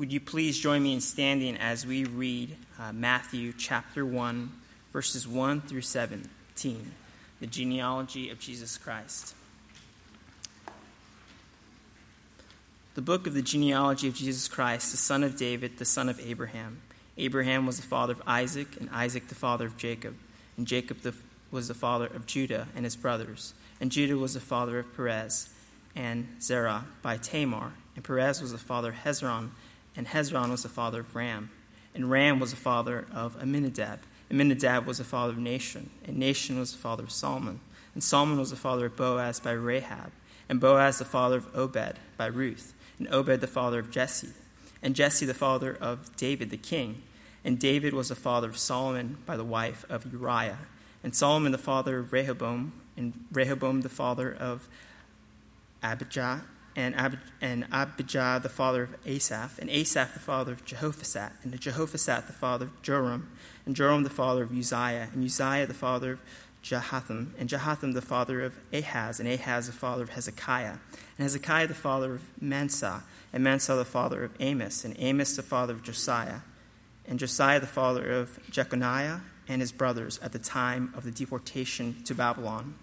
would you please join me in standing as we read uh, Matthew chapter 1, verses 1 through 17, the genealogy of Jesus Christ. The book of the genealogy of Jesus Christ, the son of David, the son of Abraham. Abraham was the father of Isaac, and Isaac the father of Jacob, and Jacob the, was the father of Judah and his brothers, and Judah was the father of Perez and Zerah by Tamar, and Perez was the father of Hezron, and Hezron was the father of Ram, and Ram was the father of Amminadab, Amminadab was the father of Nahshon, and Nahshon was the father of Salmon, and Salmon was the father of Boaz by Rahab, and Boaz the father of Obed by Ruth, and Obed the father of Jesse, and Jesse the father of David the king, and David was the father of Solomon by the wife of Uriah, and Solomon the father of Rehoboam, and Rehoboam the father of Abijah, and, Ab- and Abijah the father of Asaph, and Asaph the father of Jehoshaphat, and Jehoshaphat the father of Joram, and Joram the father of Uzziah, and Uzziah the father of Jehotham, and Jehotham the father of Ahaz, and Ahaz the father of Hezekiah, and Hezekiah the father of Manasseh, and Manasseh the father of Amos, and Amos the father of Josiah, and Josiah the father of Jeconiah and his brothers at the time of the deportation to Babylon.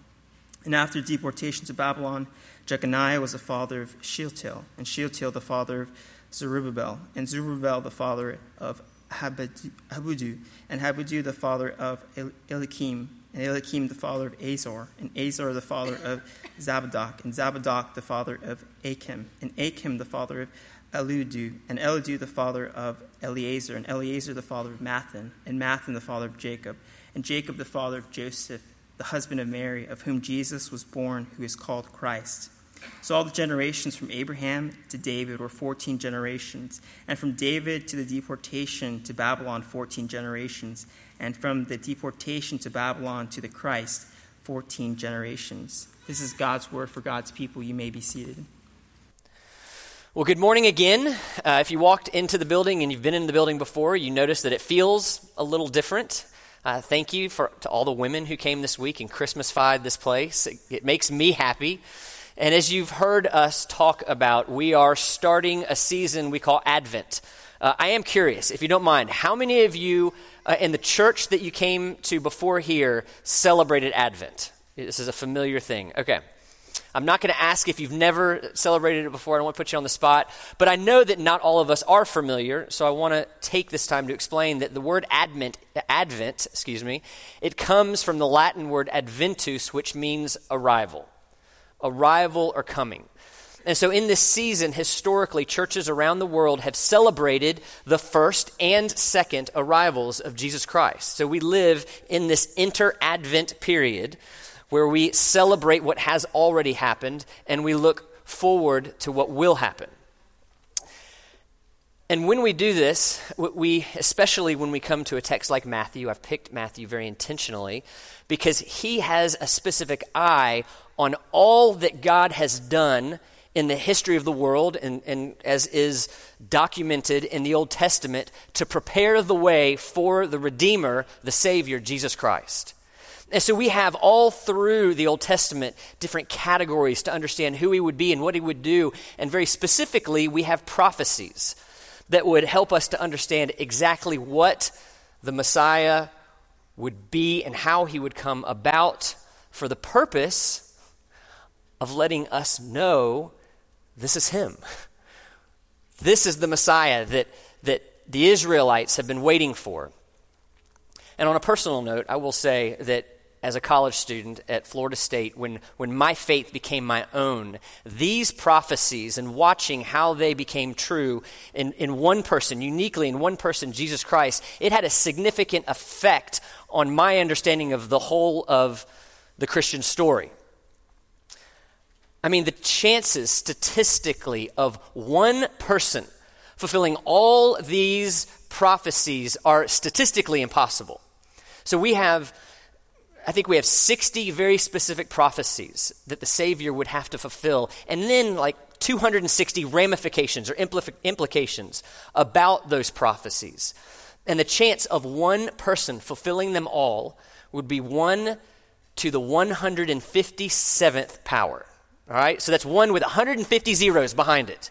And after deportation to Babylon, Jeconiah was the father of Shealtiel, and Shealtiel the father of Zerubbabel, and Zerubbabel the father of Abiud, and Abiud the father of Eliakim, and Eliakim the father of Azor, and Azor the father of Zabadok, and Zabadok the father of Achim, and Achim the father of Eliud, and Eliud the father of Eleazar, and Eleazar the father of Matthan, and Matthan the father of Jacob, and Jacob the father of Joseph, the husband of Mary, of whom Jesus was born, who is called Christ. So all the generations from Abraham to David were 14 generations, and from David to the deportation to Babylon, 14 generations, and from the deportation to Babylon to the Christ, 14 generations. This is God's word for God's people. You may be seated. Well, good morning again. Uh, if you walked into the building and you've been in the building before, you notice that it feels a little different. Uh, thank you for, to all the women who came this week and Christmasfied this place. It, it makes me happy. And as you've heard us talk about, we are starting a season we call Advent. Uh, I am curious, if you don't mind, how many of you uh, in the church that you came to before here celebrated Advent? This is a familiar thing. Okay. I'm not going to ask if you've never celebrated it before. I don't want to put you on the spot. But I know that not all of us are familiar, so I want to take this time to explain that the word advent, advent, excuse me, it comes from the Latin word adventus, which means arrival arrival or coming. And so, in this season, historically, churches around the world have celebrated the first and second arrivals of Jesus Christ. So, we live in this inter Advent period where we celebrate what has already happened and we look forward to what will happen. And when we do this, we, especially when we come to a text like Matthew, I've picked Matthew very intentionally because he has a specific eye on all that God has done in the history of the world and, and, as is documented in the Old Testament to prepare the way for the Redeemer, the Savior, Jesus Christ. And so we have all through the Old Testament different categories to understand who he would be and what he would do. And very specifically, we have prophecies that would help us to understand exactly what the Messiah would be and how he would come about for the purpose of letting us know this is him. This is the Messiah that, that the Israelites have been waiting for. And on a personal note, I will say that as a college student at Florida State, when, when my faith became my own, these prophecies and watching how they became true in, in one person, uniquely in one person, Jesus Christ, it had a significant effect on my understanding of the whole of the Christian story. I mean, the chances statistically of one person fulfilling all these prophecies are statistically impossible. So we have, I think we have 60 very specific prophecies that the Savior would have to fulfill, and then like 260 ramifications or impl- implications about those prophecies. And the chance of one person fulfilling them all would be 1 to the 157th power. All right? So that's one with 150 zeros behind it.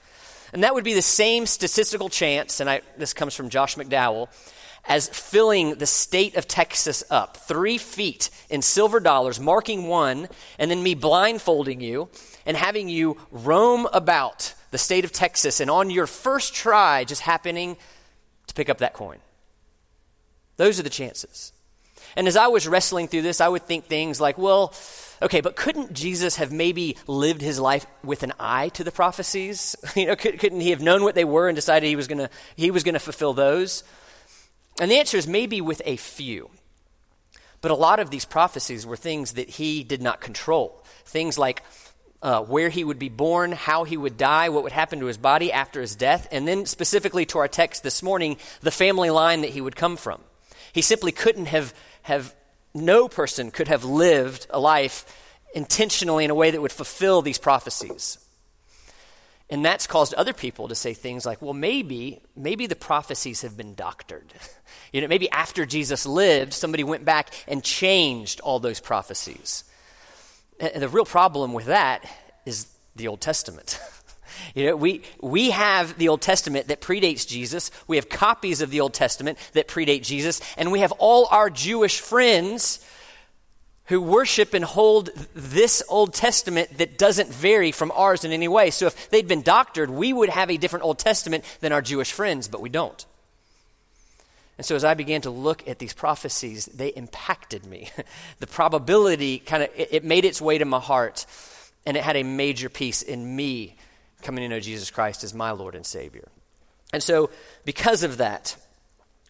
And that would be the same statistical chance, and I, this comes from Josh McDowell, as filling the state of Texas up, three feet in silver dollars, marking one, and then me blindfolding you and having you roam about the state of Texas, and on your first try, just happening to pick up that coin. Those are the chances. And as I was wrestling through this, I would think things like, well, okay, but couldn't Jesus have maybe lived his life with an eye to the prophecies? you know, could, not he have known what they were and decided he was going to he was going to fulfill those? And the answer is maybe with a few. But a lot of these prophecies were things that he did not control. Things like uh, where he would be born, how he would die, what would happen to his body after his death, and then specifically to our text this morning, the family line that he would come from. He simply couldn't have, have no person could have lived a life intentionally in a way that would fulfill these prophecies. And that's caused other people to say things like, well, maybe, maybe the prophecies have been doctored. You know, maybe after Jesus lived, somebody went back and changed all those prophecies. And the real problem with that is the Old Testament. You know, we, we have the Old Testament that predates Jesus. We have copies of the Old Testament that predate Jesus. And we have all our Jewish friends who worship and hold this Old Testament that doesn't vary from ours in any way. So if they'd been doctored, we would have a different Old Testament than our Jewish friends, but we don't. And so as I began to look at these prophecies, they impacted me. the probability kind of it, it, made its way to my heart, and it had a major piece in me coming to know Jesus Christ as my Lord and Savior. And so because of that,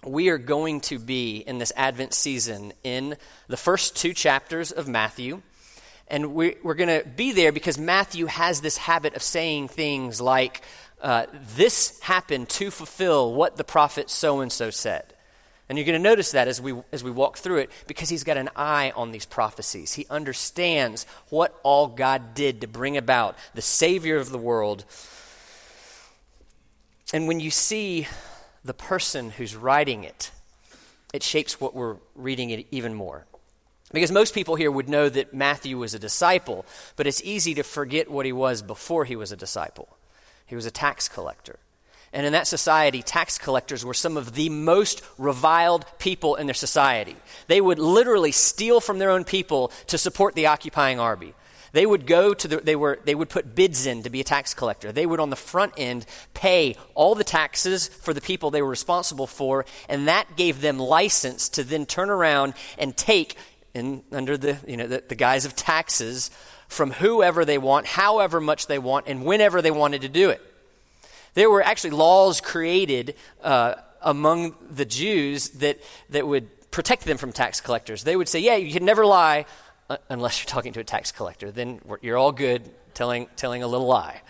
we are going to be in this Advent season in the first two chapters of Matthew. And we, are going to be there because Matthew has this habit of saying things like, uh, This happened to fulfill what the prophet so and so said. And you're going to notice that as we, as we walk through it because he's got an eye on these prophecies. He understands what all God did to bring about the Savior of the world. And when you see the person who's writing it, it shapes what we're reading it even more. Because most people here would know that Matthew was a disciple, but it's easy to forget what he was before he was a disciple. He was a tax collector. And in that society, tax collectors were some of the most reviled people in their society. They would literally steal from their own people to support the occupying army. They would go to the, they were, they would put bids in to be a tax collector. They would, on the front end, pay all the taxes for the people they were responsible for, and that gave them license to then turn around and take, in, under the, you know, the, the guise of taxes, from whoever they want, however much they want, and whenever they wanted to do it. There were actually laws created uh, among the Jews that, that would protect them from tax collectors. They would say, yeah, you can never lie Uh, unless you're talking to a tax collector. Then you're all good telling, telling a little lie.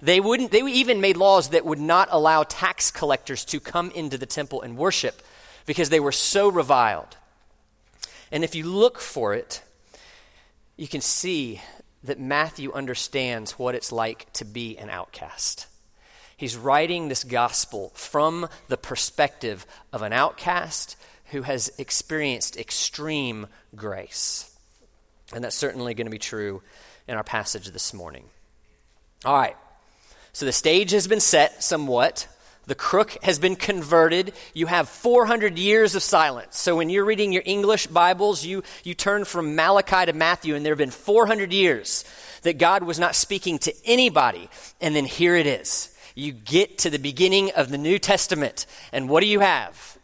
They, wouldn't, they even made laws that would not allow tax collectors to come into the temple and worship because they were so reviled. And if you look for it, you can see that Matthew understands what it's like to be an outcast. He's writing this gospel from the perspective of an outcast who has experienced extreme grace. And that's certainly going to be true in our passage this morning. All right. So the stage has been set somewhat. The crook has been converted. You have 400 years of silence. So when you're reading your English Bibles, you, you turn from Malachi to Matthew, and there have been 400 years that God was not speaking to anybody. And then here it is you get to the beginning of the New Testament, and what do you have?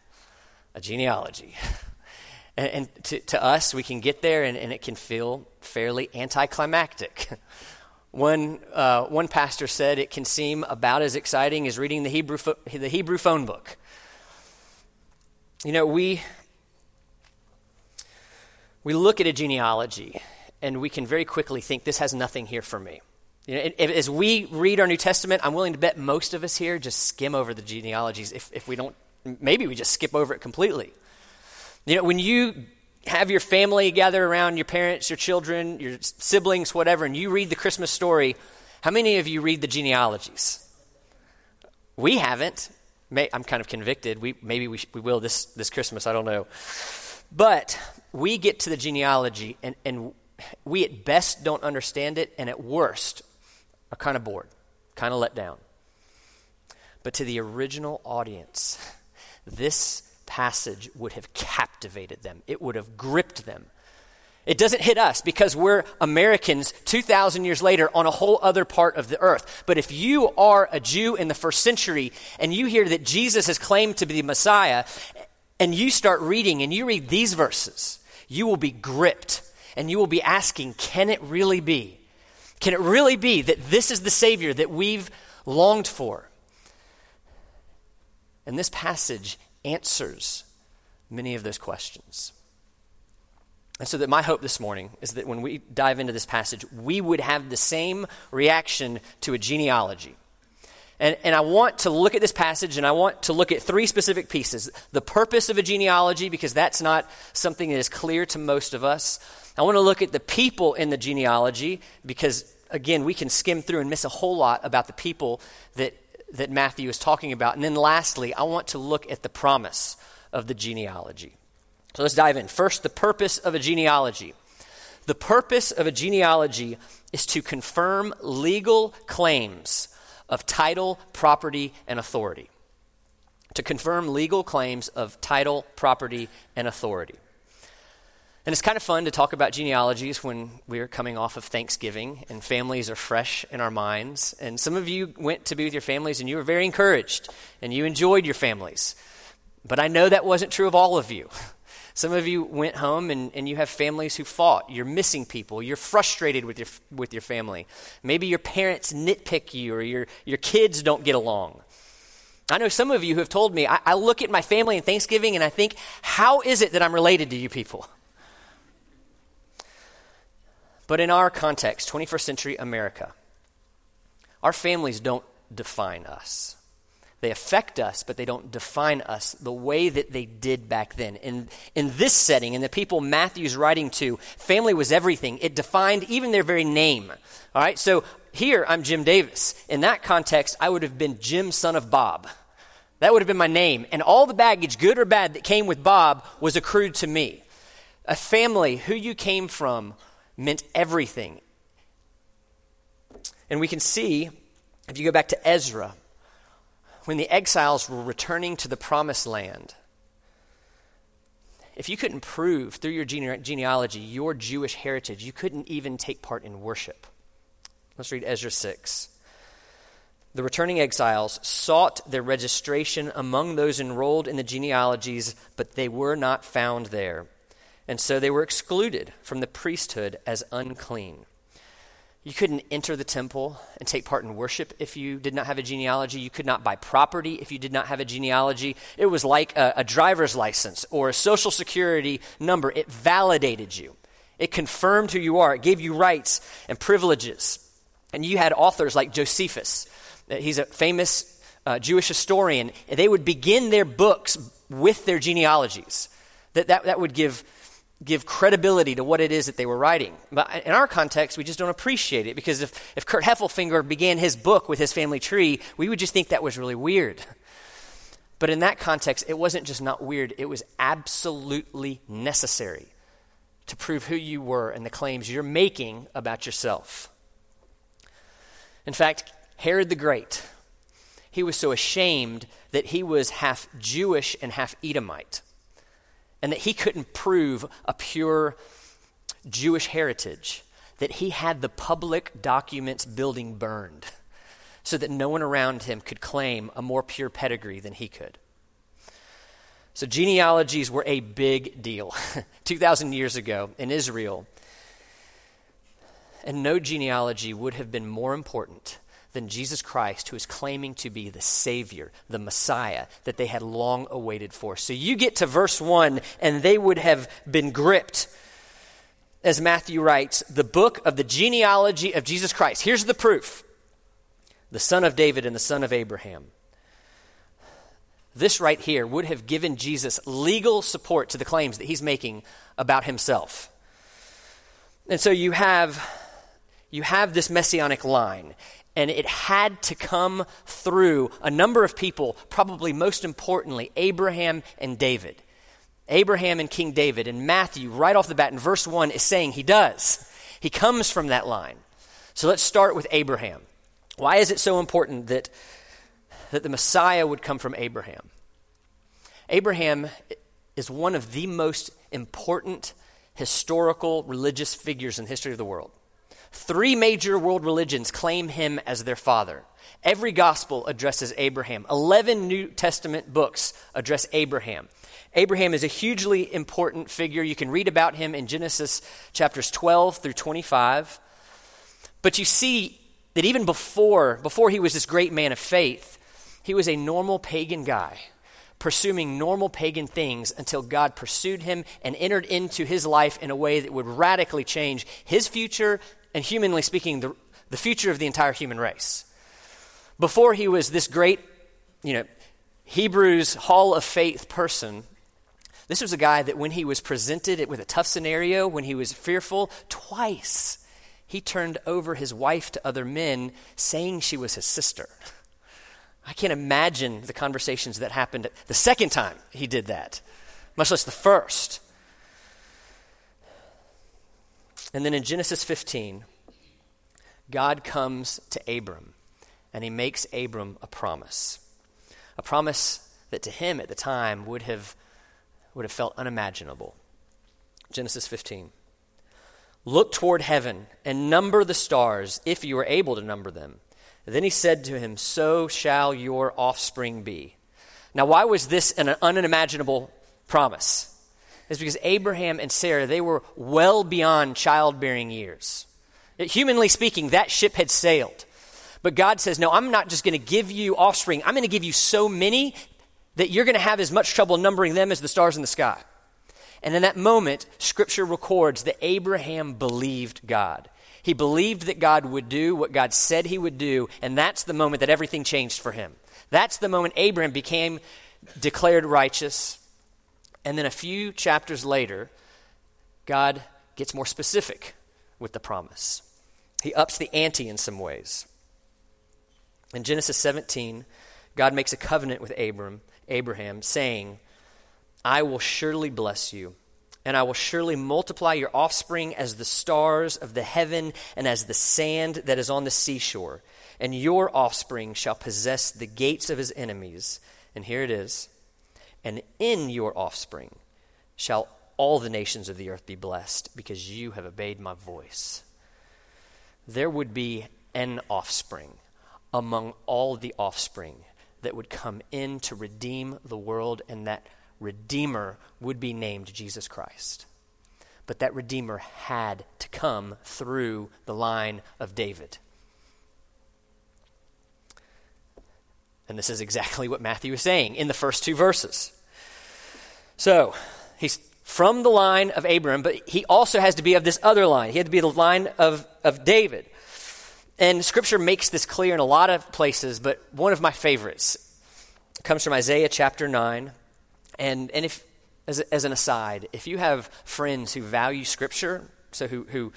A genealogy. And, and to, to, us, we can get there, and, and it can feel fairly anticlimactic. One, uh, one pastor said it can seem about as exciting as reading the Hebrew, fo- the Hebrew phone book. You know, we, we look at a genealogy and we can very quickly think this has nothing here for me. You know, as we read our New Testament, I'm willing to bet most of us here just skim over the genealogies. If, if we don't, maybe we just skip over it completely. You know, when you have your family gather around, your parents, your children, your siblings, whatever, and you read the Christmas story, how many of you read the genealogies? We haven't. May, I'm kind of convicted. We, maybe we, we will this, this Christmas, I don't know. But we get to the genealogy, and, and we at best don't understand it, and at worst are kind of bored, kind of let down. But to the original audience, this passage would have captivated them, it would have gripped them. It doesn't hit us because we're Americans 2,000 years later on a whole other part of the earth. But if you are a Jew in the first century and you hear that Jesus has claimed to be the Messiah, and you start reading and you read these verses, you will be gripped and you will be asking, can it really be? Can it really be that this is the Savior that we've longed for? And this passage answers many of those questions. And so, that my hope this morning is that when we dive into this passage, we would have the same reaction to a genealogy. And, and, I want to look at this passage and I want to look at three specific pieces. The purpose of a genealogy, because that's not something that is clear to most of us. I want to look at the people in the genealogy, because again, we can skim through and miss a whole lot about the people that, that Matthew is talking about. And then lastly, I want to look at the promise of the genealogy. So let's dive in. First, the purpose of a genealogy. The purpose of a genealogy is to confirm legal claims of title, property, and authority. To confirm legal claims of title, property, and authority. And it's kind of fun to talk about genealogies when we're coming off of Thanksgiving and families are fresh in our minds. And some of you went to be with your families and you were very encouraged and you enjoyed your families. But I know that wasn't true of all of you. Some of you went home and, and you have families who fought. You're missing people. You're frustrated with your, with your family. Maybe your parents nitpick you or your, your kids don't get along. I know some of you who have told me, I, I look at my family in Thanksgiving and I think, how is it that I'm related to you people? But in our context, 21st century America, our families don't define us. They affect us, but they don't define us the way that they did back then. In, in this setting, in the people Matthew's writing to, family was everything. It defined even their very name. All right, so here I'm Jim Davis. In that context, I would have been Jim, son of Bob. That would have been my name. And all the baggage, good or bad, that came with Bob was accrued to me. A family, who you came from, meant everything. And we can see, if you go back to Ezra, when the exiles were returning to the promised land, if you couldn't prove through your gene- genealogy your Jewish heritage, you couldn't even take part in worship. Let's read Ezra 6. The returning exiles sought their registration among those enrolled in the genealogies, but they were not found there. And so they were excluded from the priesthood as unclean. You couldn't enter the temple and take part in worship if you did not have a genealogy. You could not buy property if you did not have a genealogy. It was like a, a, driver's license or a social security number. It validated you, it confirmed who you are, it gave you rights and privileges. And you had authors like Josephus, uh, he's a famous uh, Jewish historian. They would begin their books with their genealogies. That, that, that would give give credibility to what it is that they were writing. But in our context, we just don't appreciate it because if, if Kurt Heffelfinger began his book with his family tree, we would just think that was really weird. But in that context, it wasn't just not weird, it was absolutely necessary to prove who you were and the claims you're making about yourself. In fact, Herod the Great, he was so ashamed that he was half Jewish and half Edomite and that he couldn't prove a pure Jewish heritage, that he had the public documents building burned so that no one around him could claim a more pure pedigree than he could. So, genealogies were a big deal 2,000 years ago in Israel. And no genealogy would have been more important than Jesus Christ, who is claiming to be the Savior, the Messiah that they had long awaited for. So you get to verse 1, and they would have been gripped. As Matthew writes, the book of the genealogy of Jesus Christ. Here's the proof the son of David and the son of Abraham. This right here would have given Jesus legal support to the claims that he's making about himself. And so you have you have this messianic line and it had to come through a number of people, probably most importantly, Abraham and David. Abraham and King David. And Matthew, right off the bat in verse 1, is saying he does. He comes from that line. So let's start with Abraham. Why is it so important that, that the Messiah would come from Abraham. Abraham is one of the most important historical religious figures in the history of the world. Three major world religions claim him as their father. Every gospel addresses Abraham. 11 New Testament books address Abraham. Abraham is a hugely important figure. You can read about him in Genesis chapters 12 through 25. But you see that even before, before he was this great man of faith, he was a normal pagan guy pursuing normal pagan things until God pursued him and entered into his life in a way that would radically change his future and, humanly speaking, the, the future of the entire human race. Before he was this great, you know, Hebrews Hall of Faith person, this was a guy that when he was presented with a tough scenario, when he was fearful, twice he turned over his wife to other men, saying she was his sister. I can't imagine the conversations that happened the second time he did that, much less the first. And then in Genesis 15, God comes to Abram and he makes Abram a promise. A promise that to him at the time would have, would have felt unimaginable. Genesis 15. Look toward heaven and number the stars, if you are able to number them. Then he said to him, So shall your offspring be. Now, why was this an unimaginable promise? It's because Abraham and Sarah, they were well beyond childbearing years. Humanly speaking, that ship had sailed. But God says, No, I'm not just going to give you offspring. I'm going to give you so many that you're going to have as much trouble numbering them as the stars in the sky. And in that moment, Scripture records that Abraham believed God. He believed that God would do what God said he would do, and that's the moment that everything changed for him. That's the moment Abraham became declared righteous. And then a few chapters later, God gets more specific with the promise. He ups the ante in some ways. In Genesis 17, God makes a covenant with Abram, Abraham, saying, I will surely bless you and I will surely multiply your offspring as the stars of the heaven and as the sand that is on the seashore. And your offspring shall possess the gates of his enemies. And here it is. And in your offspring shall all the nations of the earth be blessed, because you have obeyed my voice. There would be an offspring among all the offspring that would come in to redeem the world, and that Redeemer would be named Jesus Christ. But that Redeemer had to come through the line of David. And this is exactly what Matthew is saying in the first two verses. So, he's from the line of Abraham, but he also has to be of this other line. He had to be the line of, of David. And Scripture makes this clear in a lot of places, but one of my favorites comes from Isaiah chapter 9, and, and if, as, as an aside, if you have friends who value Scripture, so who, who,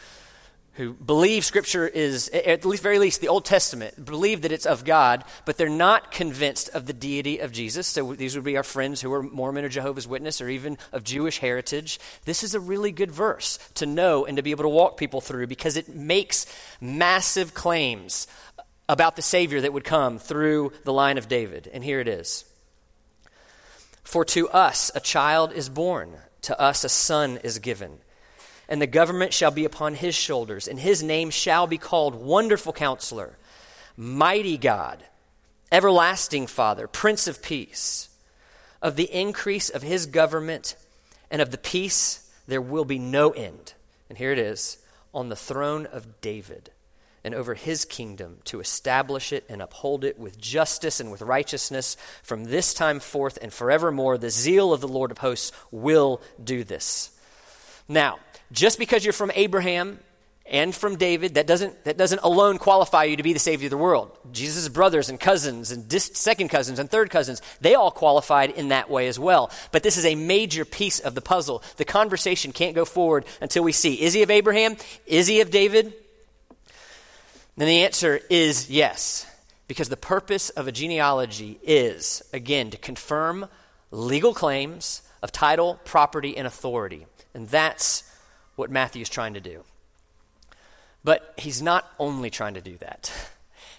who believe Scripture is, at the very least, the Old Testament, believe that it's of God, but they're not convinced of the deity of Jesus. So these would be our friends who are Mormon or Jehovah's Witness or even of Jewish heritage. This is a really good verse to know and to be able to walk people through because it makes massive claims about the Savior that would come through the line of David. And here it is. For to us a child is born, to us a son is given. And the government shall be upon his shoulders, and his name shall be called Wonderful Counselor, Mighty God, Everlasting Father, Prince of Peace. Of the increase of his government and of the peace there will be no end. And here it is on the throne of David and over his kingdom to establish it and uphold it with justice and with righteousness from this time forth and forevermore. The zeal of the Lord of hosts will do this. Now, just because you're from Abraham and from David, that doesn't, that doesn't alone qualify you to be the Savior of the world. Jesus' brothers and cousins and dis- second cousins and third cousins, they all qualified in that way as well. But this is a major piece of the puzzle. The conversation can't go forward until we see is he of Abraham? Is he of David? Then the answer is yes, because the purpose of a genealogy is, again, to confirm legal claims of title, property, and authority. And that's what Matthew is trying to do. But he's not only trying to do that.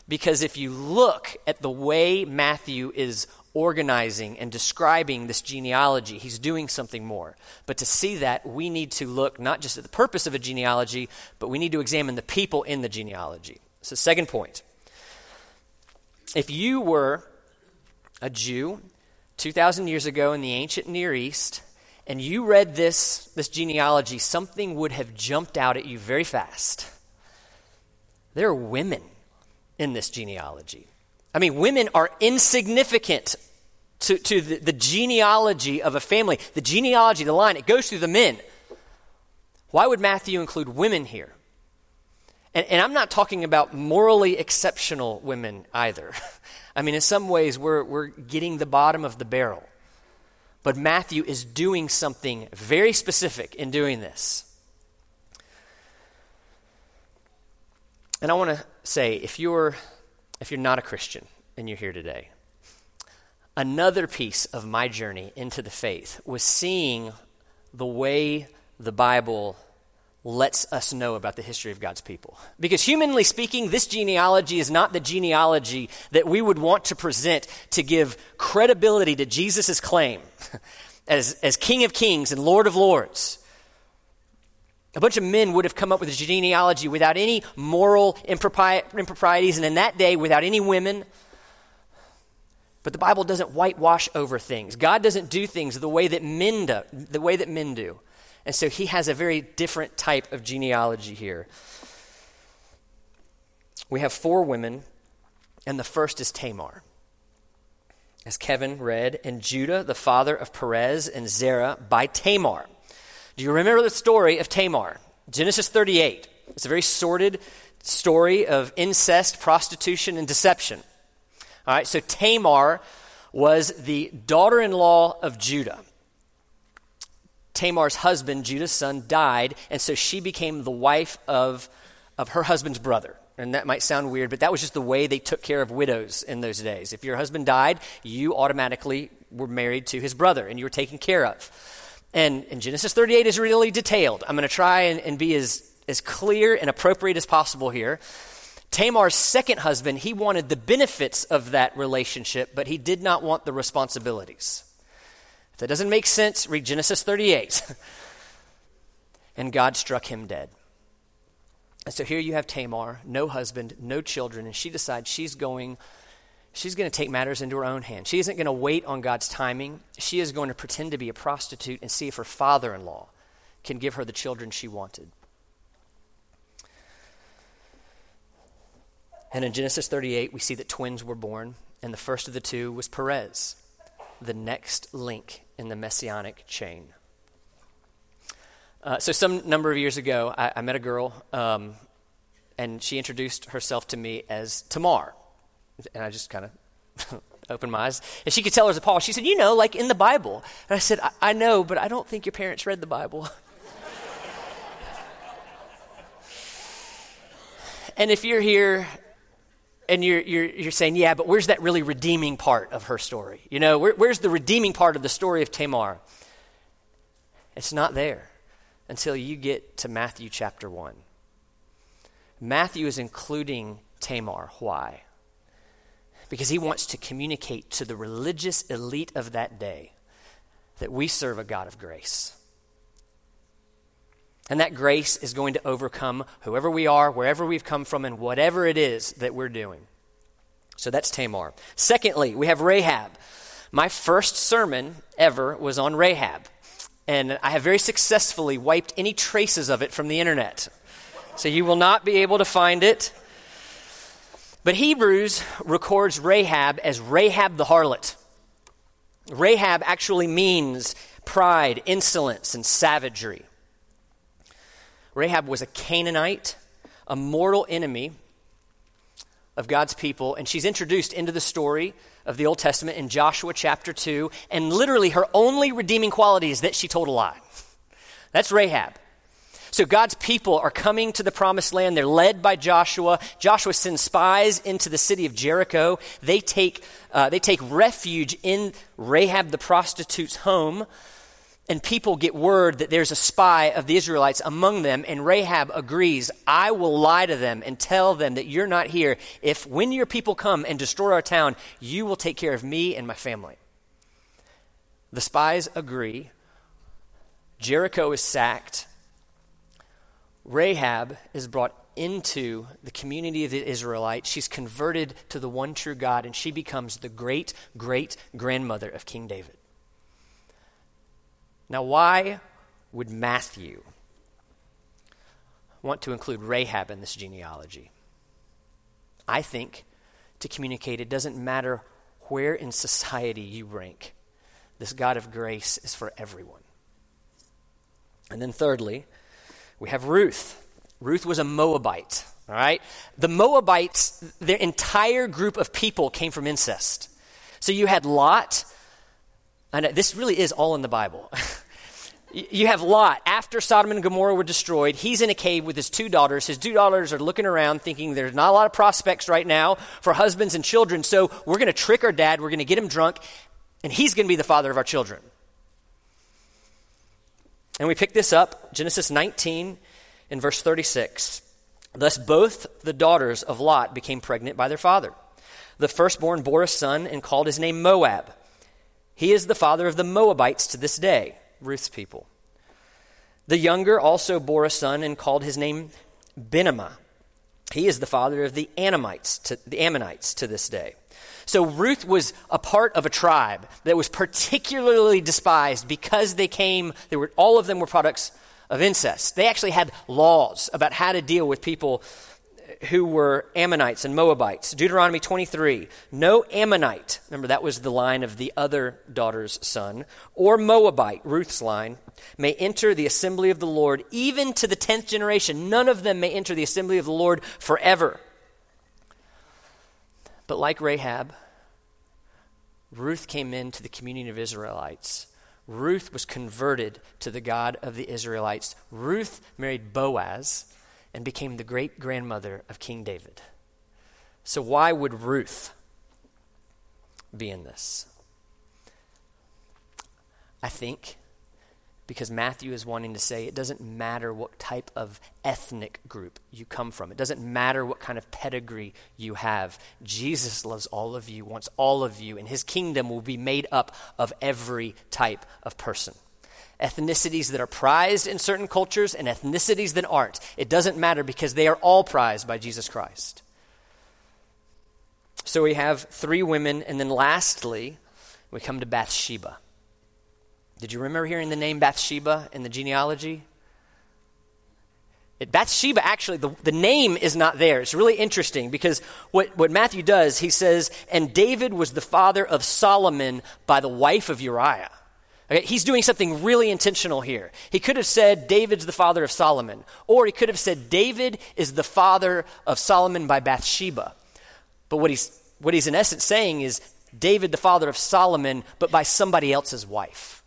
Because if you look at the way Matthew is organizing and describing this genealogy, he's doing something more. But to see that, we need to look not just at the purpose of a genealogy, but we need to examine the people in the genealogy. So, second point. If you were a Jew 2,000 years ago in the ancient Near East, and you read this, this genealogy, something would have jumped out at you very fast. There are women in this genealogy. I mean, women are insignificant to, to the, the genealogy of a family. The genealogy, the line, it goes through the men. Why would Matthew include women here? And, and I'm not talking about morally exceptional women either. I mean, in some ways, we're, we're getting the bottom of the barrel. But Matthew is doing something very specific in doing this. And I want to say if you're if you're not a Christian and you're here today, another piece of my journey into the faith was seeing the way the Bible lets us know about the history of God's people. Because humanly speaking, this genealogy is not the genealogy that we would want to present to give credibility to Jesus' claim as, as King of Kings and Lord of Lords. A bunch of men would have come up with a genealogy without any moral impropri- improprieties, and in that day, without any women. But the Bible doesn't whitewash over things. God doesn't do things the way that men do. The way that men do. And so he has a very different type of genealogy here. We have four women, and the first is Tamar. As Kevin read, and Judah, the father of Perez and Zerah, by Tamar. Do you remember the story of Tamar? Genesis 38. It's a very sordid story of incest, prostitution, and deception. All right, so Tamar was the daughter in law of Judah. Tamar's husband, Judah's son, died, and so she became the wife of, of her husband's brother. And that might sound weird, but that was just the way they took care of widows in those days. If your husband died, you automatically were married to his brother and you were taken care of. And, and Genesis 38 is really detailed. I'm going to try and, and be as, as clear and appropriate as possible here. Tamar's second husband, he wanted the benefits of that relationship, but he did not want the responsibilities. If that doesn't make sense, read Genesis 38. and God struck him dead. And so here you have Tamar, no husband, no children, and she decides she's going she's going to take matters into her own hands. She isn't going to wait on God's timing. She is going to pretend to be a prostitute and see if her father-in-law can give her the children she wanted. And in Genesis 38, we see that twins were born, and the first of the two was Perez, the next link in the messianic chain. Uh, so, some number of years ago, I, I met a girl, um, and she introduced herself to me as Tamar. And I just kind of opened my eyes. And she could tell her as a Paul. She said, You know, like in the Bible. And I said, I, I know, but I don't think your parents read the Bible. and if you're here and you're, you're, you're saying, yeah, but where's that really redeeming part of her story? You know, where, where's the redeeming part of the story of Tamar? It's not there until you get to Matthew chapter 1. Matthew is including Tamar. Why? Because he wants to communicate to the religious elite of that day that we serve a God of grace. And that grace is going to overcome whoever we are, wherever we've come from, and whatever it is that we're doing. So that's Tamar. Secondly, we have Rahab. My first sermon ever was on Rahab. And I have very successfully wiped any traces of it from the internet. So you will not be able to find it. But Hebrews records Rahab as Rahab the harlot. Rahab actually means pride, insolence, and savagery. Rahab was a Canaanite, a mortal enemy of God's people, and she's introduced into the story of the Old Testament in Joshua chapter 2, and literally her only redeeming quality is that she told a lie. That's Rahab. So God's people are coming to the promised land. They're led by Joshua. Joshua sends spies into the city of Jericho. They take, uh, they take refuge in Rahab the prostitute's home. And people get word that there's a spy of the Israelites among them, and Rahab agrees, I will lie to them and tell them that you're not here. If when your people come and destroy our town, you will take care of me and my family. The spies agree. Jericho is sacked. Rahab is brought into the community of the Israelites. She's converted to the one true God, and she becomes the great great grandmother of King David. Now, why would Matthew want to include Rahab in this genealogy? I think to communicate it doesn't matter where in society you rank, this God of grace is for everyone. And then, thirdly, we have Ruth. Ruth was a Moabite, all right? The Moabites, their entire group of people came from incest. So you had Lot, and this really is all in the Bible. you have Lot. After Sodom and Gomorrah were destroyed, he's in a cave with his two daughters. His two daughters are looking around thinking there's not a lot of prospects right now for husbands and children, so we're going to trick our dad, we're going to get him drunk, and he's going to be the father of our children. And we pick this up, Genesis 19 in verse 36. Thus both the daughters of Lot became pregnant by their father. The firstborn bore a son and called his name Moab. He is the father of the Moabites to this day, Ruth's people. The younger also bore a son and called his name Ben-ammi. He is the father of the Ammonites to, the Ammonites to this day. So Ruth was a part of a tribe that was particularly despised because they came, they were, all of them were products of incest. They actually had laws about how to deal with people who were Ammonites and Moabites. Deuteronomy 23 No Ammonite, remember that was the line of the other daughter's son, or Moabite, Ruth's line, may enter the assembly of the Lord, even to the tenth generation. None of them may enter the assembly of the Lord forever. But like Rahab, Ruth came into the community of Israelites Ruth was converted to the God of the Israelites. Ruth married Boaz and became the great grandmother of King David. So, why would Ruth be in this? I think because Matthew is wanting to say it doesn't matter what type of ethnic group you come from. It doesn't matter what kind of pedigree you have. Jesus loves all of you, wants all of you, and his kingdom will be made up of every type of person. Ethnicities that are prized in certain cultures and ethnicities that aren't. It doesn't matter because they are all prized by Jesus Christ. So we have three women, and then lastly, we come to Bathsheba. Did you remember hearing the name Bathsheba in the genealogy? It, Bathsheba, actually, the, the name is not there. It's really interesting because what, what Matthew does, he says, and David was the father of Solomon by the wife of Uriah. Okay, he's doing something really intentional here. He could have said David's the father of Solomon, or he could have said David is the father of Solomon by Bathsheba. But what he's, what he's in essence saying is David the father of Solomon, but by somebody else's wife.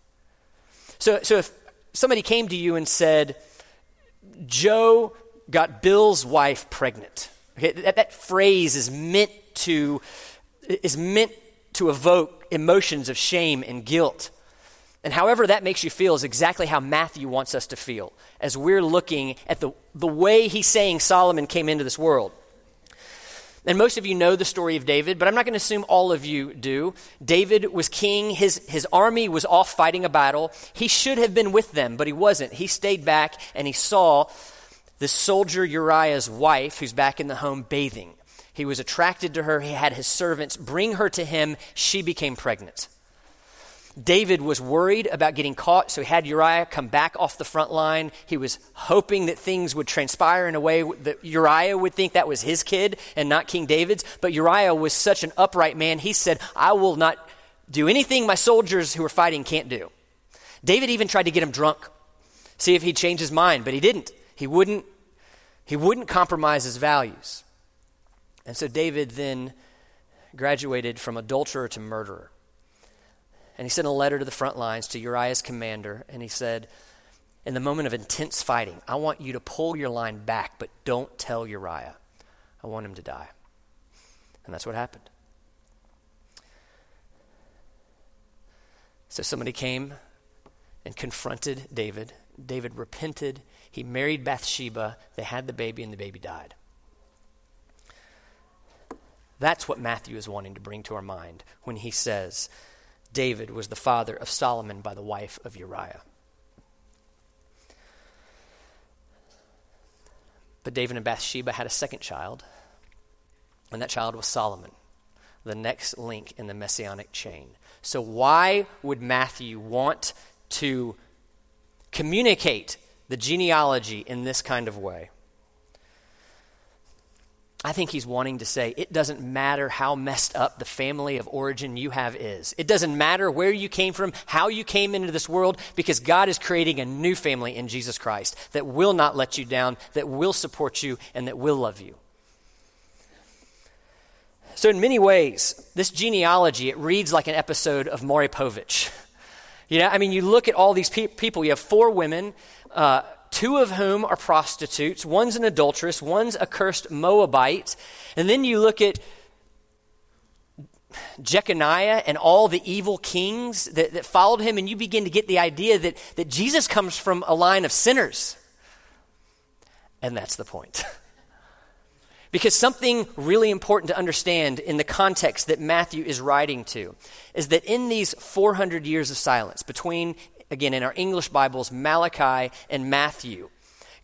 So, so if somebody came to you and said, Joe got Bill's wife pregnant, okay, that, that phrase is meant to is meant to evoke emotions of shame and guilt. And however that makes you feel is exactly how Matthew wants us to feel as we're looking at the, the way he's saying Solomon came into this world. And most of you know the story of David, but I'm not going to assume all of you do. David was king. His, his army was off fighting a battle. He should have been with them, but he wasn't. He stayed back and he saw the soldier Uriah's wife, who's back in the home bathing. He was attracted to her. He had his servants bring her to him. She became pregnant. David was worried about getting caught, so he had Uriah come back off the front line. He was hoping that things would transpire in a way that Uriah would think that was his kid and not King David's. But Uriah was such an upright man, he said, I will not do anything my soldiers who are fighting can't do. David even tried to get him drunk, see if he'd change his mind, but he didn't. He wouldn't, he wouldn't compromise his values. And so David then graduated from adulterer to murderer. And he sent a letter to the front lines to Uriah's commander, and he said, In the moment of intense fighting, I want you to pull your line back, but don't tell Uriah. I want him to die. And that's what happened. So somebody came and confronted David. David repented. He married Bathsheba. They had the baby, and the baby died. That's what Matthew is wanting to bring to our mind when he says David was the father of Solomon by the wife of Uriah. But David and Bathsheba had a second child, and that child was Solomon, the next link in the messianic chain. So, why would Matthew want to communicate the genealogy in this kind of way? I think he's wanting to say it doesn't matter how messed up the family of origin you have is. It doesn't matter where you came from, how you came into this world, because God is creating a new family in Jesus Christ that will not let you down, that will support you, and that will love you. So, in many ways, this genealogy, it reads like an episode of Maury Povich. You know, I mean, you look at all these pe- people, you have four women. Uh, two of whom are prostitutes. One's an adulteress, one's a cursed Moabite. And then you look at Jeconiah and all the evil kings that, that followed him, and you begin to get the idea that, that Jesus comes from a line of sinners. And that's the point. because something really important to understand in the context that Matthew is writing to is that in these 400 years of silence between again, in our English Bibles, Malachi and Matthew.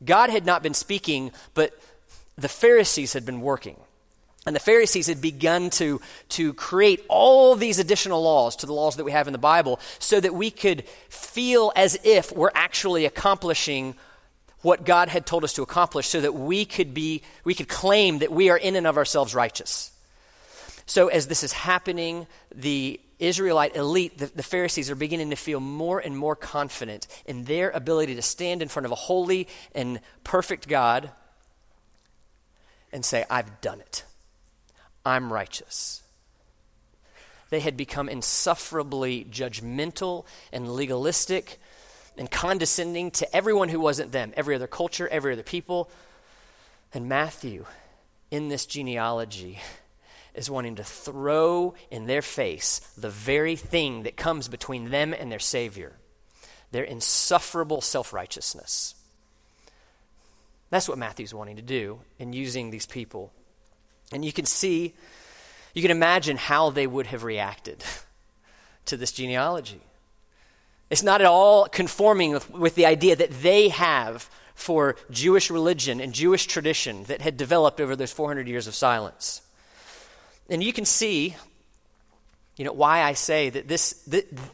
God had not been speaking, but the Pharisees had been working. And the Pharisees had begun to, to create all these additional laws to the laws that we have in the Bible so that we could feel as if we're actually accomplishing what God had told us to accomplish so that we could be we could claim that we are in and of ourselves righteous. So as this is happening, the Israelite elite, the, the, Pharisees, are beginning to feel more and more confident in their ability to stand in front of a holy and perfect God and say, I've done it. I'm righteous. They had become insufferably judgmental and legalistic and condescending to everyone who wasn't them, every other culture, every other people. And Matthew, in this genealogy, is wanting to throw in their face the very thing that comes between them and their Savior their insufferable self righteousness. That's what Matthew's wanting to do in using these people. And you can see, you can imagine how they would have reacted to this genealogy. It's not at all conforming with, with the idea that they have for Jewish religion and Jewish tradition that had developed over those 400 years of silence. And you can see, you know, why I say that this,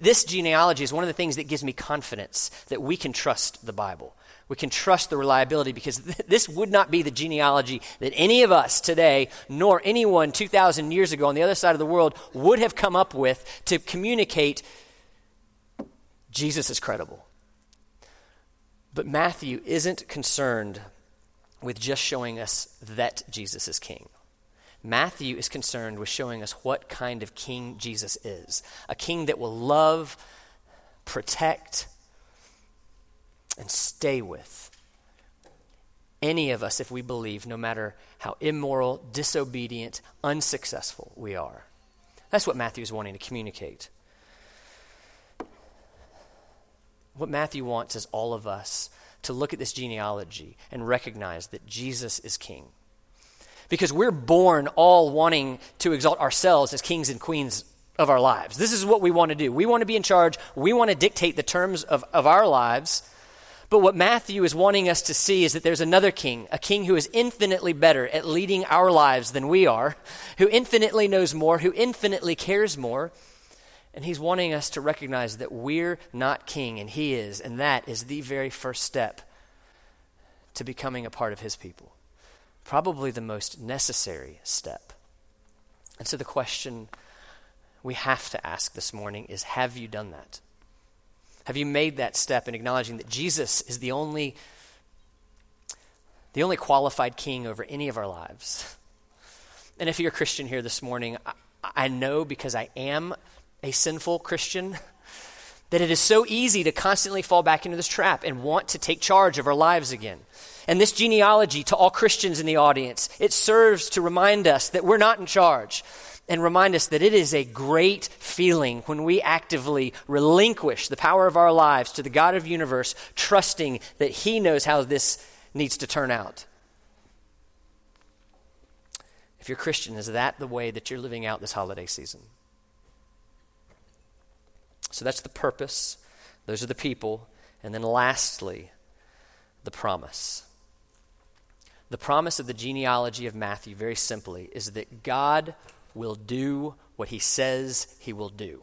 this, genealogy is one of the things that gives me confidence that we can trust the Bible. We can trust the reliability because th- this would not be the genealogy that any of us today, nor anyone 2,000 years ago on the other side of the world, would have come up with to communicate Jesus is credible. But Matthew isn't concerned with just showing us that Jesus is king. Matthew is concerned with showing us what kind of king Jesus is a king that will love, protect, and stay with any of us if we believe, no matter how immoral, disobedient, unsuccessful we are. That's what Matthew is wanting to communicate. What Matthew wants is all of us to look at this genealogy and recognize that Jesus is king because we're born all wanting to exalt ourselves as kings and queens of our lives. This is what we want to do. We want to be in charge, we want to dictate the terms of, of our lives. But what Matthew is wanting us to see is that there's another king, a king who is infinitely better at leading our lives than we are, who infinitely knows more, who infinitely cares more. And he's wanting us to recognize that we're not king and he is, and that is the very first step to becoming a part of his people probably the most necessary step. And so the question we have to ask this morning is Have you done that? Have you made that step in acknowledging that Jesus is the only, the only qualified king over any of our lives? And if you're a Christian here this morning, I, I know because I am a sinful Christian that it is so easy to constantly fall back into this trap and want to take charge of our lives again. And this genealogy to all Christians in the audience, it serves to remind us that we're not in charge. and remind us that it is a great feeling when we actively relinquish the power of our lives to the God of universe, trusting that He knows how this needs to turn out. If you're Christian, is that the way that you're living out this holiday season? So that's the purpose. Those are the people. And then lastly, the promise. The promise of the genealogy of Matthew, very simply, is that God will do what he says he will do.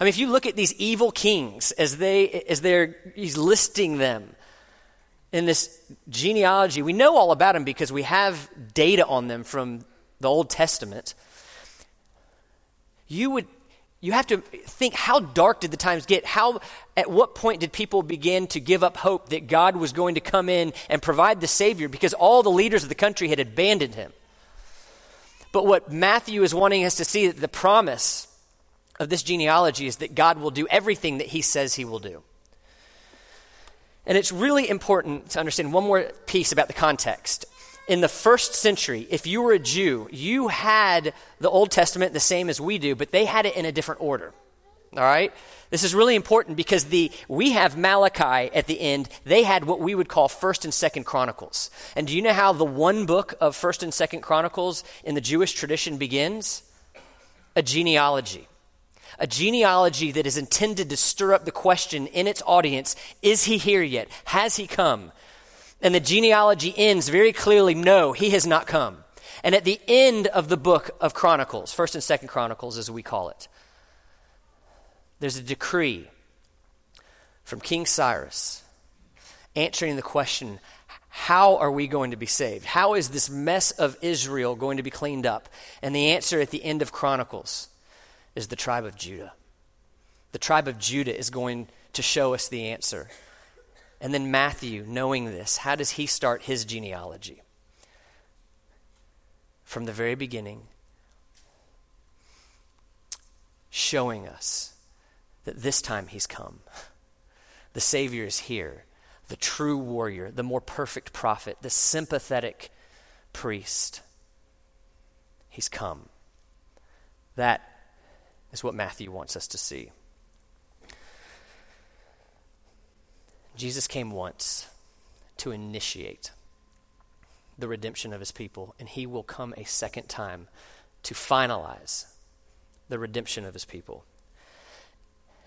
I mean, if you look at these evil kings as they as they're he's listing them in this genealogy, we know all about them because we have data on them from the Old Testament. You would you have to think how dark did the times get? How, at what point did people begin to give up hope that God was going to come in and provide the Savior because all the leaders of the country had abandoned him? But what Matthew is wanting us to see that the promise of this genealogy is that God will do everything that he says he will do. And it's really important to understand one more piece about the context in the first century, if you were a Jew, you had the Old Testament the same as we do, but they had it in a different order. All right? This is really important because the we have Malachi at the end. They had what we would call First and Second Chronicles. And do you know how the one book of First and Second Chronicles in the Jewish tradition begins? A genealogy. A genealogy that is intended to stir up the question in its audience is he here yet? Has he come? And the genealogy ends very clearly no, he has not come. And at the end of the book of Chronicles, 1st and 2nd Chronicles as we call it, there's a decree from King Cyrus answering the question how are we going to be saved? How is this mess of Israel going to be cleaned up? And the answer at the end of Chronicles is the tribe of Judah. The tribe of Judah is going to show us the answer. And then Matthew, knowing this, how does he start his genealogy? From the very beginning, showing us that this time he's come. The Savior is here, the true warrior, the more perfect prophet, the sympathetic priest. He's come. That is what Matthew wants us to see. Jesus came once to initiate the redemption of his people, and he will come a second time to finalize the redemption of his people.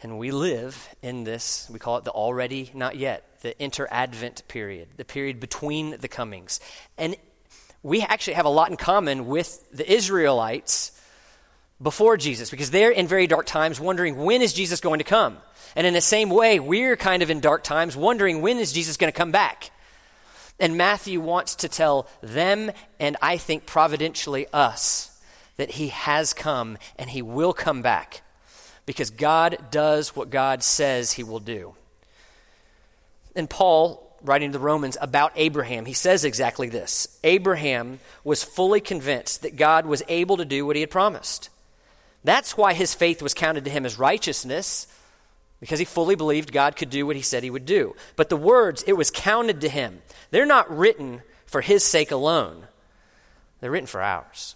And we live in this, we call it the already, not yet, the inter Advent period, the period between the comings. And we actually have a lot in common with the Israelites before Jesus because they're in very dark times wondering when is Jesus going to come? And in the same way, we're kind of in dark times wondering when is Jesus going to come back? And Matthew wants to tell them, and I think providentially us, that he has come and he will come back because God does what God says he will do. And Paul, writing to the Romans about Abraham, he says exactly this Abraham was fully convinced that God was able to do what he had promised. That's why his faith was counted to him as righteousness because he fully believed God could do what he said he would do. But the words, it was counted to him, they're not written for his sake alone, they're written for ours.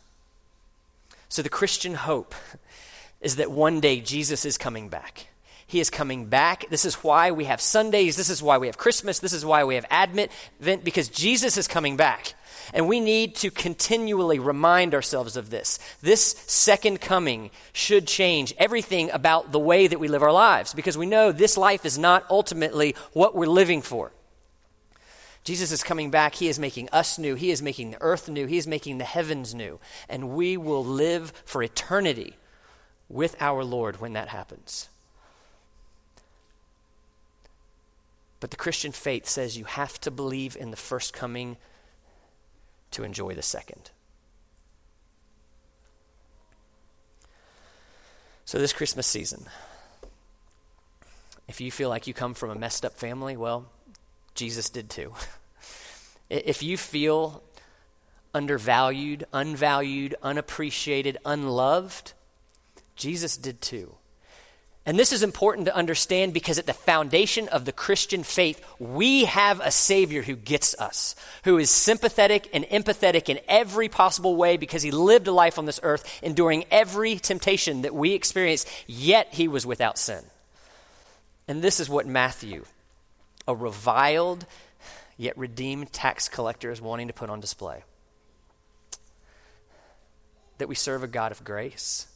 So the Christian hope is that one day Jesus is coming back. He is coming back. This is why we have Sundays. This is why we have Christmas. This is why we have Advent, because Jesus is coming back. And we need to continually remind ourselves of this. This second coming should change everything about the way that we live our lives because we know this life is not ultimately what we're living for. Jesus is coming back. He is making us new. He is making the earth new. He is making the heavens new. And we will live for eternity with our Lord when that happens. But the Christian faith says you have to believe in the first coming to enjoy the second. So, this Christmas season, if you feel like you come from a messed up family, well, Jesus did too. if you feel undervalued, unvalued, unappreciated, unloved, Jesus did too. And this is important to understand because at the foundation of the Christian faith, we have a Savior who gets us, who is sympathetic and empathetic in every possible way because he lived a life on this earth, enduring every temptation that we experience, yet he was without sin. And this is what Matthew, a reviled yet redeemed tax collector, is wanting to put on display that we serve a God of grace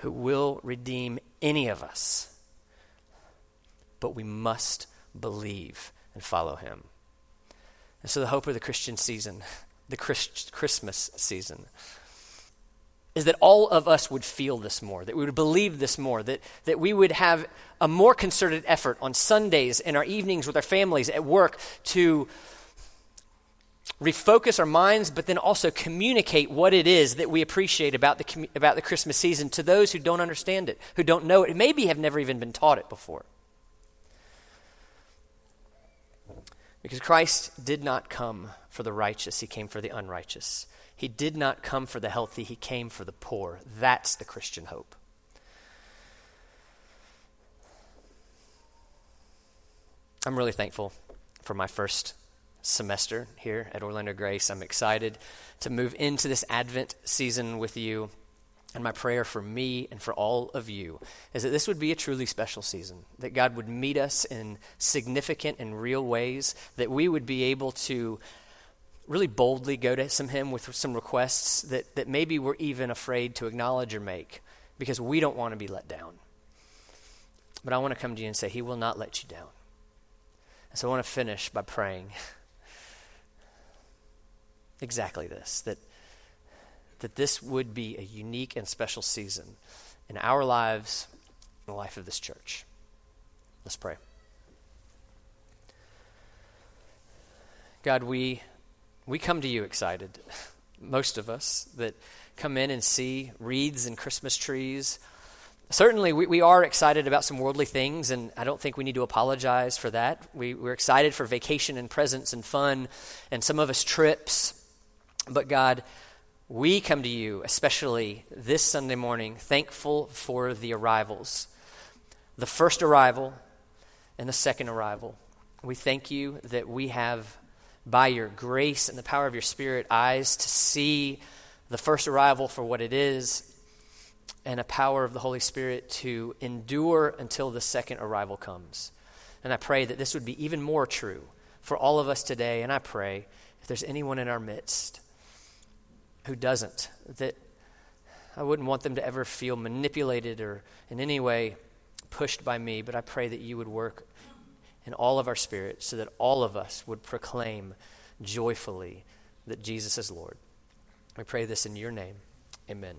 who will redeem any of us. But we must believe and follow him. And so, the hope of the Christian season, the Christ- Christmas season, is that all of us would feel this more, that we would believe this more, that, that we would have a more concerted effort on Sundays in our evenings with our families at work to refocus our minds, but then also communicate what it is that we appreciate about the, about the Christmas season to those who don't understand it, who don't know it, maybe have never even been taught it before. Because Christ did not come for the righteous, he came for the unrighteous. He did not come for the healthy, he came for the poor. That's the Christian hope. I'm really thankful for my first semester here at Orlando Grace. I'm excited to move into this Advent season with you. And my prayer for me and for all of you is that this would be a truly special season, that God would meet us in significant and real ways, that we would be able to really boldly go to some Him with some requests that, that maybe we're even afraid to acknowledge or make because we don't want to be let down. But I want to come to you and say, He will not let you down. And so I want to finish by praying exactly this that, that this would be a unique and special season in our lives, in the life of this church. Let's pray. God, we, we come to you excited, most of us, that come in and see wreaths and Christmas trees. Certainly, we, we are excited about some worldly things, and I don't think we need to apologize for that. We, we're excited for vacation and presents and fun, and some of us trips. But God, we come to you, especially this Sunday morning, thankful for the arrivals the first arrival and the second arrival. We thank you that we have, by your grace and the power of your Spirit, eyes to see the first arrival for what it is and a power of the Holy Spirit to endure until the second arrival comes. And I pray that this would be even more true for all of us today. And I pray if there's anyone in our midst who doesn't. That I wouldn't want them to ever feel manipulated or in any way pushed by me, but I pray that you would work in all of our spirits so that all of us would proclaim joyfully that Jesus is Lord. We pray this in your name. Amen.